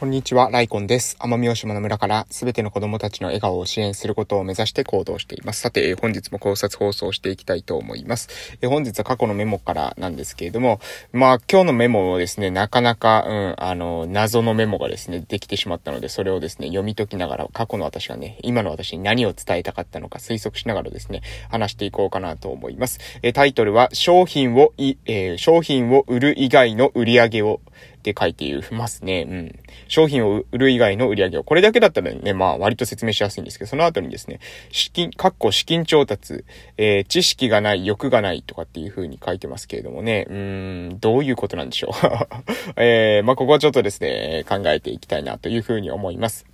こんにちは、ライコンです。奄美大島の村からすべての子供たちの笑顔を支援することを目指して行動しています。さて、本日も考察放送していきたいと思います。本日は過去のメモからなんですけれども、まあ今日のメモをですね、なかなか、うん、あの、謎のメモがですね、できてしまったので、それをですね、読み解きながら過去の私がね、今の私に何を伝えたかったのか推測しながらですね、話していこうかなと思います。タイトルは、商品を、え、商品を売る以外の売り上げをって書いていますね。うん。商品を売る以外の売り上げを。これだけだったらね、まあ割と説明しやすいんですけど、その後にですね、資金、かっこ資金調達、えー、知識がない、欲がないとかっていう風に書いてますけれどもね、うーん、どういうことなんでしょう。えー、まあここはちょっとですね、考えていきたいなという風に思います。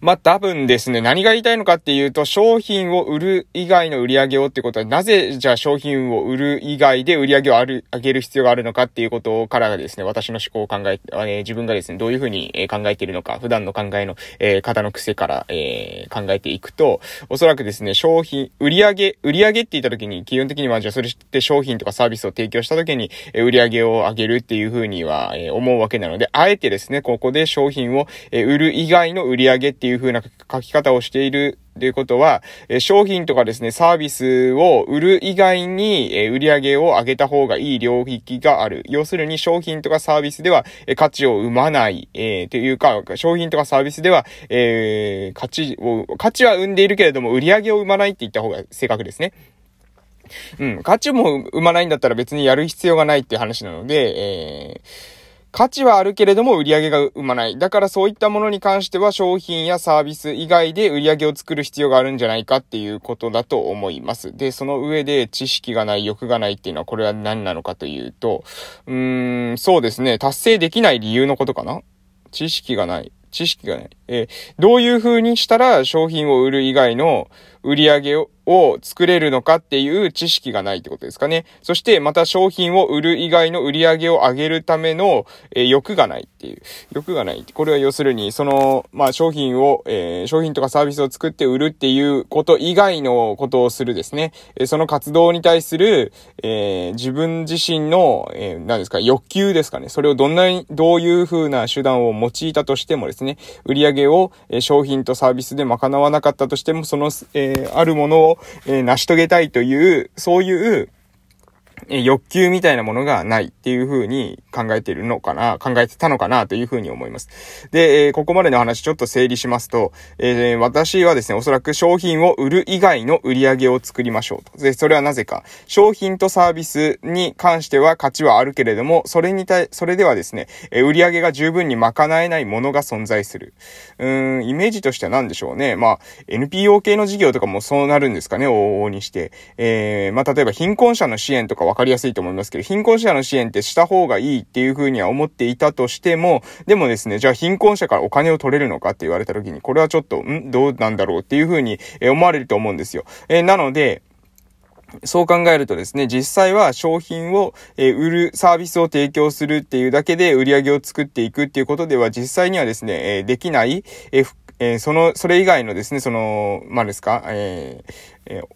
まあ、多分ですね、何が言いたいのかっていうと、商品を売る以外の売り上げをってことは、なぜじゃあ商品を売る以外で売り上げをある上げる必要があるのかっていうことからですね、私の思考を考え、えー、自分がですね、どういうふうに考えているのか、普段の考えの、えー、方の癖から、えー、考えていくと、おそらくですね、商品、売り上げ、売り上げって言った時に、基本的には、じゃあそれって商品とかサービスを提供した時に、えー、売り上げを上げるっていうふうには、えー、思うわけなので、あえてですね、ここで商品を、えー、売る以外の売り上げ上げっていう風な書き方をしているということは、え商品とかですね、サービスを売る以外に、え売り上げを上げた方がいい領域がある。要するに商品とかサービスでは、え価値を生まない、えー、というか、商品とかサービスでは、えー、価値を、価値は生んでいるけれども、売り上げを生まないって言った方が正確ですね。うん、価値も生まないんだったら別にやる必要がないっていう話なので、えー価値はあるけれども売り上げが生まない。だからそういったものに関しては商品やサービス以外で売り上げを作る必要があるんじゃないかっていうことだと思います。で、その上で知識がない、欲がないっていうのはこれは何なのかというと、うーん、そうですね、達成できない理由のことかな？知識がない。知識がない。えー、どういう風にしたら商品を売る以外の売り上げをを作れるのかっていう知識がないってことですかね。そしてまた商品を売る以外の売り上げを上げるための、えー、欲がないっていう。欲がない。これは要するに、その、まあ商品を、えー、商品とかサービスを作って売るっていうこと以外のことをするですね。えー、その活動に対する、え自分自身の、え何ですか、欲求ですかね。それをどんなに、どういう風な手段を用いたとしてもですね、売り上げを、え商品とサービスで賄わなかったとしても、その、えあるものをえ、成し遂げたいという、そういう、欲求みたいなものがないっていう風に考えてるのかな、考えてたのかなという風に思います。で、え、ここまでの話ちょっと整理しますと、え、私はですね、おそらく商品を売る以外の売り上げを作りましょうと。で、それはなぜか。商品とサービスに関しては価値はあるけれども、それに対、それではですね、え売り上げが十分に賄えないものが存在する。うーん、イメージとしては何でしょうね。まあ、NPO 系の事業とかもそうなるんですかね、往々にして。えー、まあ、例えば貧困者の支援とか分かりやすいと思いますけど、貧困者の支援ってした方がいいっていうふうには思っていたとしても、でもですね、じゃあ貧困者からお金を取れるのかって言われた時に、これはちょっと、んどうなんだろうっていうふうに思われると思うんですよ。えー、なので、そう考えるとですね、実際は商品を、え売る、サービスを提供するっていうだけで売り上げを作っていくっていうことでは実際にはですね、えできない、ええその、それ以外のですね、その、まあ、ですか、えー、えー、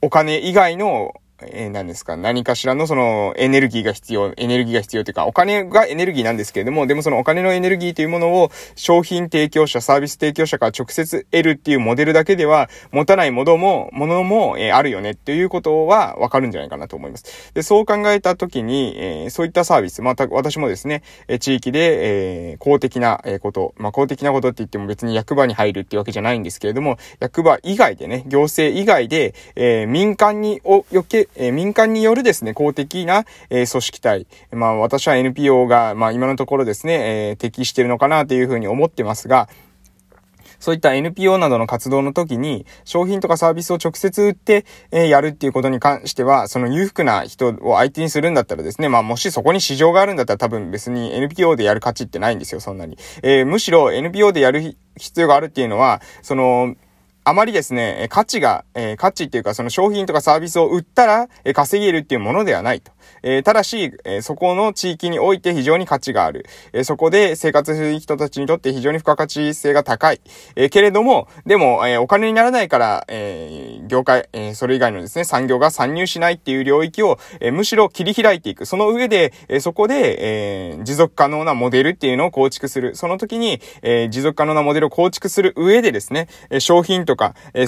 お金以外のえー、何ですか、何かしらのそのエネルギーが必要、エネルギーが必要というか、お金がエネルギーなんですけれども、でもそのお金のエネルギーというものを商品提供者、サービス提供者から直接得るっていうモデルだけでは持たないものも、ものも、えー、あるよねっていうことはわかるんじゃないかなと思います。で、そう考えたときに、えー、そういったサービス、また私もですね、え地域で、え公的なこと、まあ、公的なことって言っても別に役場に入るっていうわけじゃないんですけれども、役場以外でね、行政以外で、え民間におよけ、えー、民間によるですね、公的な、えー、組織体。まあ私は NPO が、まあ今のところですね、えー、適してるのかなというふうに思ってますが、そういった NPO などの活動の時に、商品とかサービスを直接売って、えー、やるっていうことに関しては、その裕福な人を相手にするんだったらですね、まあもしそこに市場があるんだったら多分別に NPO でやる価値ってないんですよ、そんなに。えー、むしろ NPO でやる必要があるっていうのは、その、あまりですね、価値が、えー、価値っていうかその商品とかサービスを売ったら、えー、稼げるっていうものではないと。えー、ただし、え、そこの地域において非常に価値がある。え、そこで生活する人たちにとって非常に付加価値性が高い。え、けれども、でも、え、お金にならないから、え、業界、え、それ以外のですね、産業が参入しないっていう領域を、え、むしろ切り開いていく。その上で、え、そこで、え、持続可能なモデルっていうのを構築する。その時に、え、持続可能なモデルを構築する上でですね、商品ととか、え、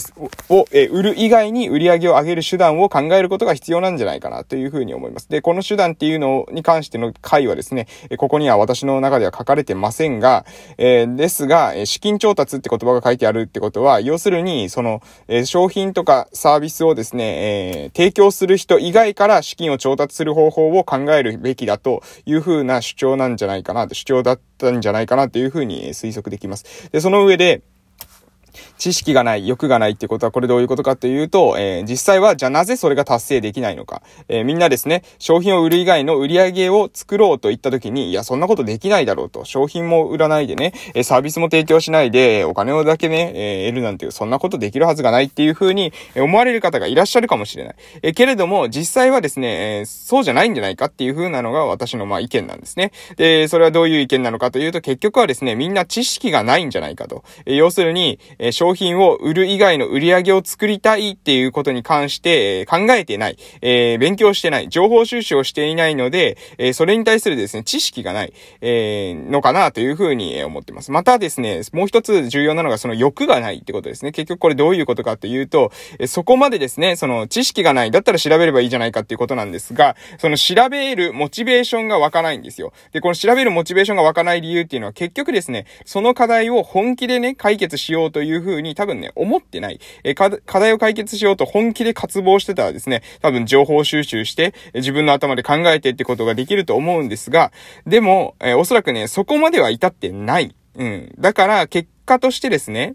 を、え、売る以外に売り上げを上げる手段を考えることが必要なんじゃないかなというふうに思います。で、この手段っていうのに関しての回はですね、ここには私の中では書かれてませんが、えー、ですが、資金調達って言葉が書いてあるってことは、要するに、その、え、商品とかサービスをですね、えー、提供する人以外から資金を調達する方法を考えるべきだというふうな主張なんじゃないかな、主張だったんじゃないかなというふうに推測できます。で、その上で、知識がない、欲がないってことはこれどういうことかというと、えー、実際はじゃあなぜそれが達成できないのか。えー、みんなですね、商品を売る以外の売り上げを作ろうと言った時に、いや、そんなことできないだろうと。商品も売らないでね、えサービスも提供しないで、お金をだけね、え得るなんていう、そんなことできるはずがないっていう風に思われる方がいらっしゃるかもしれない。えけれども、実際はですね、えそうじゃないんじゃないかっていう風なのが私のまあ意見なんですね。で、それはどういう意見なのかというと、結局はですね、みんな知識がないんじゃないかと。え要するに、え商品を売る以外の売り上げを作りたいっていうことに関して、え考えてない、え、勉強してない、情報収集をしていないので、え、それに対するですね、知識がない、えー、のかなというふうに思ってます。またですね、もう一つ重要なのがその欲がないってことですね。結局これどういうことかというと、えそこまでですね、その知識がない、だったら調べればいいじゃないかっていうことなんですが、その調べるモチベーションが湧かないんですよ。で、この調べるモチベーションが湧かない理由っていうのは結局ですね、その課題を本気でね、解決しようというふうに多分ね、思ってない。え課題を解決しようと本気で渇望してたらですね、多分情報収集して、自分の頭で考えてってことができると思うんですが、でも、えおそらくね、そこまでは至ってない。うん。だから、結果としてですね、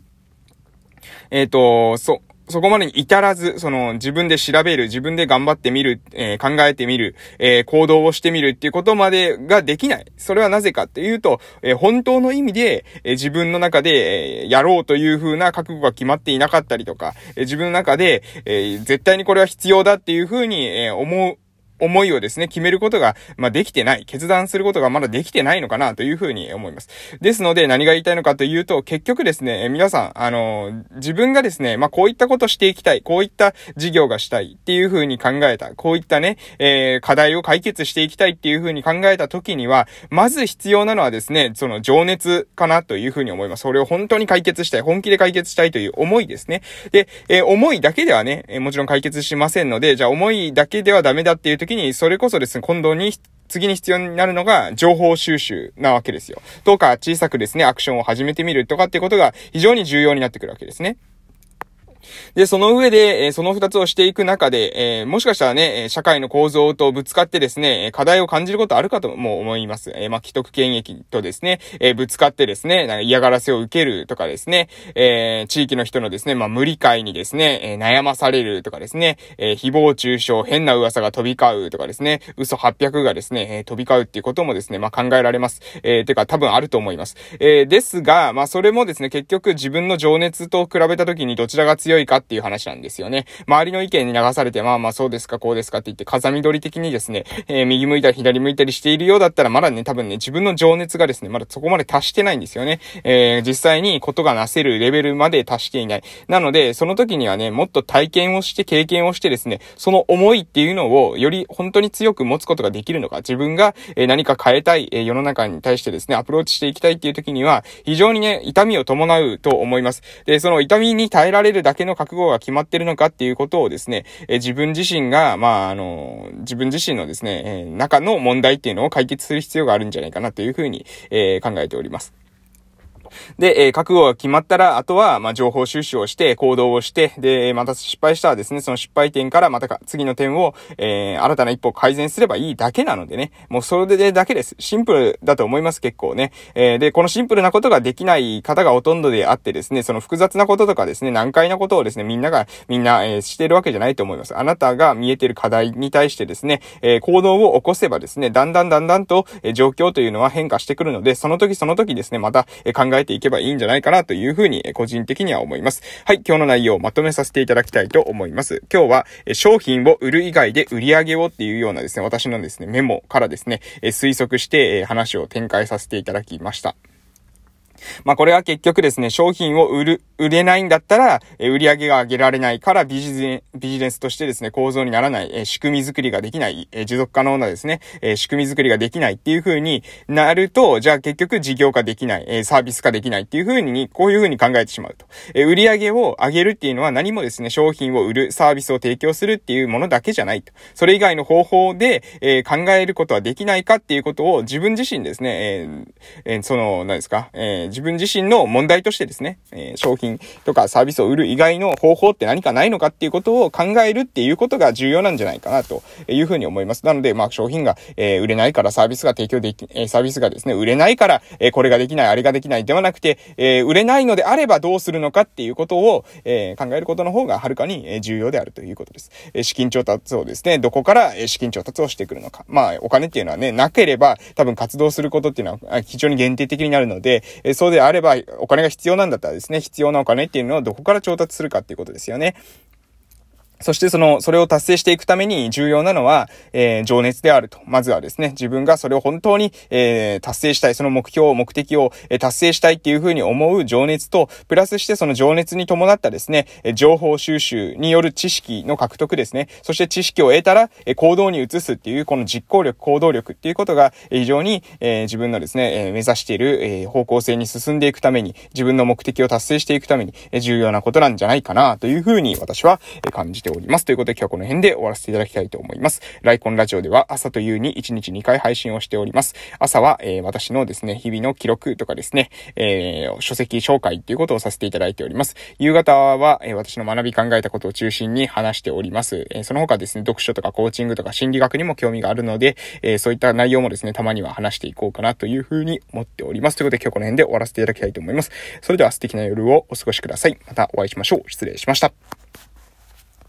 えっ、ー、と、そ、そこまでに至らず、その自分で調べる、自分で頑張ってみる、えー、考えてみる、えー、行動をしてみるっていうことまでができない。それはなぜかっていうと、えー、本当の意味で、え自分の中で、えやろうという風な覚悟が決まっていなかったりとか、え自分の中で、え絶対にこれは必要だっていう風に、え思う、思いをですね、決めることが、まあ、できてない。決断することがまだできてないのかなというふうに思います。ですので、何が言いたいのかというと、結局ですね、皆さん、あの、自分がですね、まあ、こういったことしていきたい。こういった事業がしたいっていうふうに考えた。こういったね、えー、課題を解決していきたいっていうふうに考えた時には、まず必要なのはですね、その情熱かなというふうに思います。それを本当に解決したい。本気で解決したいという思いですね。で、えー、思いだけではね、えもちろん解決しませんので、じゃあ思いだけではダメだっていう時に、それこそですね、今度に次に必要になるのが情報収集なわけですよ。どうか小さくですね、アクションを始めてみるとかっていうことが非常に重要になってくるわけですね。で、その上で、えその二つをしていく中で、えー、もしかしたらね、社会の構造とぶつかってですね、課題を感じることあるかとも思います。えー、まあ、既得権益とですね、えー、ぶつかってですね、なんか嫌がらせを受けるとかですね、え地域の人のですね、まあ、無理解にですね、え悩まされるとかですね、え誹謗中傷、変な噂が飛び交うとかですね、嘘800がですね、え飛び交うっていうこともですね、まあ、考えられます。えー、てか多分あると思います。えですが、まあ、それもですね、結局自分の情熱と比べた時にどちらが強いかっていう話なんですよね。周りの意見に流されて、まあまあそうですか、こうですかって言って、風見取り的にですね、えー、右向いたり左向いたりしているようだったら、まだね、多分ね、自分の情熱がですね、まだそこまで達してないんですよね。えー、実際にことがなせるレベルまで達していない。なので、その時にはね、もっと体験をして、経験をしてですね、その思いっていうのを、より本当に強く持つことができるのか、自分が、え何か変えたい、え世の中に対してですね、アプローチしていきたいっていう時には、非常にね、痛みを伴うと思います。で、その痛みに耐えられるだけの覚悟が決まってるのかっていうことをですね、え自分自身が、まあ、あの、自分自身のですね、え中の問題っていうのを解決する必要があるんじゃないかなというふうに、え考えております。で、えー、覚悟が決まったら、あとは、まあ、情報収集をして、行動をして、で、また失敗したらですね、その失敗点からまたか、次の点を、えー、新たな一歩改善すればいいだけなのでね、もうそれでだけです。シンプルだと思います、結構ね。えー、で、このシンプルなことができない方がほとんどであってですね、その複雑なこととかですね、難解なことをですね、みんなが、みんな、えー、してるわけじゃないと思います。あなたが見えてる課題に対してですね、えー、行動を起こせばですね、だんだんだんだんと、えー、状況というのは変化してくるので、その時その時ですね、また、えー、考ええていけばいいんじゃないかなというふうに、個人的には思います。はい、今日の内容をまとめさせていただきたいと思います。今日は、商品を売る以外で売り上げをっていうようなですね、私のですね、メモからですね、推測して話を展開させていただきました。まあこれは結局ですね、商品を売る、売れないんだったら、え売り上げが上げられないからビジネビジネスとしてですね、構造にならない、え仕組み作りができない、え持続可能なですね、え仕組み作りができないっていう風になると、じゃあ結局事業化できない、えサービス化できないっていう風に、こういう風に考えてしまうと。え売り上げを上げるっていうのは何もですね、商品を売る、サービスを提供するっていうものだけじゃないと。それ以外の方法で、え考えることはできないかっていうことを自分自身ですね、ええその、何ですか、え自分自身の問題としてですね、えー、商品とかサービスを売る以外の方法って何かないのかっていうことを考えるっていうことが重要なんじゃないかなというふうに思います。なので、まあ、商品が、えー、売れないからサービスが提供でき、えー、サービスがですね、売れないから、えこれができない、あれができないではなくて、え売れないのであればどうするのかっていうことを、え考えることの方がはるかに重要であるということです。え資金調達をですね、どこから資金調達をしてくるのか。まあ、お金っていうのはね、なければ多分活動することっていうのは非常に限定的になるので、えそうであればお金が必要なんだったらですね、必要なお金っていうのをどこから調達するかっていうことですよね。そしてその、それを達成していくために重要なのは、えー、情熱であると。まずはですね、自分がそれを本当に、えー、達成したい、その目標、目的を、えー、達成したいっていうふうに思う情熱と、プラスしてその情熱に伴ったですね、え情報収集による知識の獲得ですね。そして知識を得たら、え行動に移すっていう、この実行力、行動力っていうことが、非常に、え自分のですね、え目指している、え方向性に進んでいくために、自分の目的を達成していくために、え重要なことなんじゃないかな、というふうに私は、え感じてております。ということで今日はこの辺で終わらせていただきたいと思います。ライコンラジオでは朝と夕に1日2回配信をしております。朝は、えー、私のですね、日々の記録とかですね、えー、書籍紹介っていうことをさせていただいております。夕方は、えー、私の学び考えたことを中心に話しております。えその他ですね、読書とかコーチングとか心理学にも興味があるので、えそういった内容もですね、たまには話していこうかなというふうに思っております。ということで今日この辺で終わらせていただきたいと思います。それでは素敵な夜をお過ごしください。またお会いしましょう。失礼しました。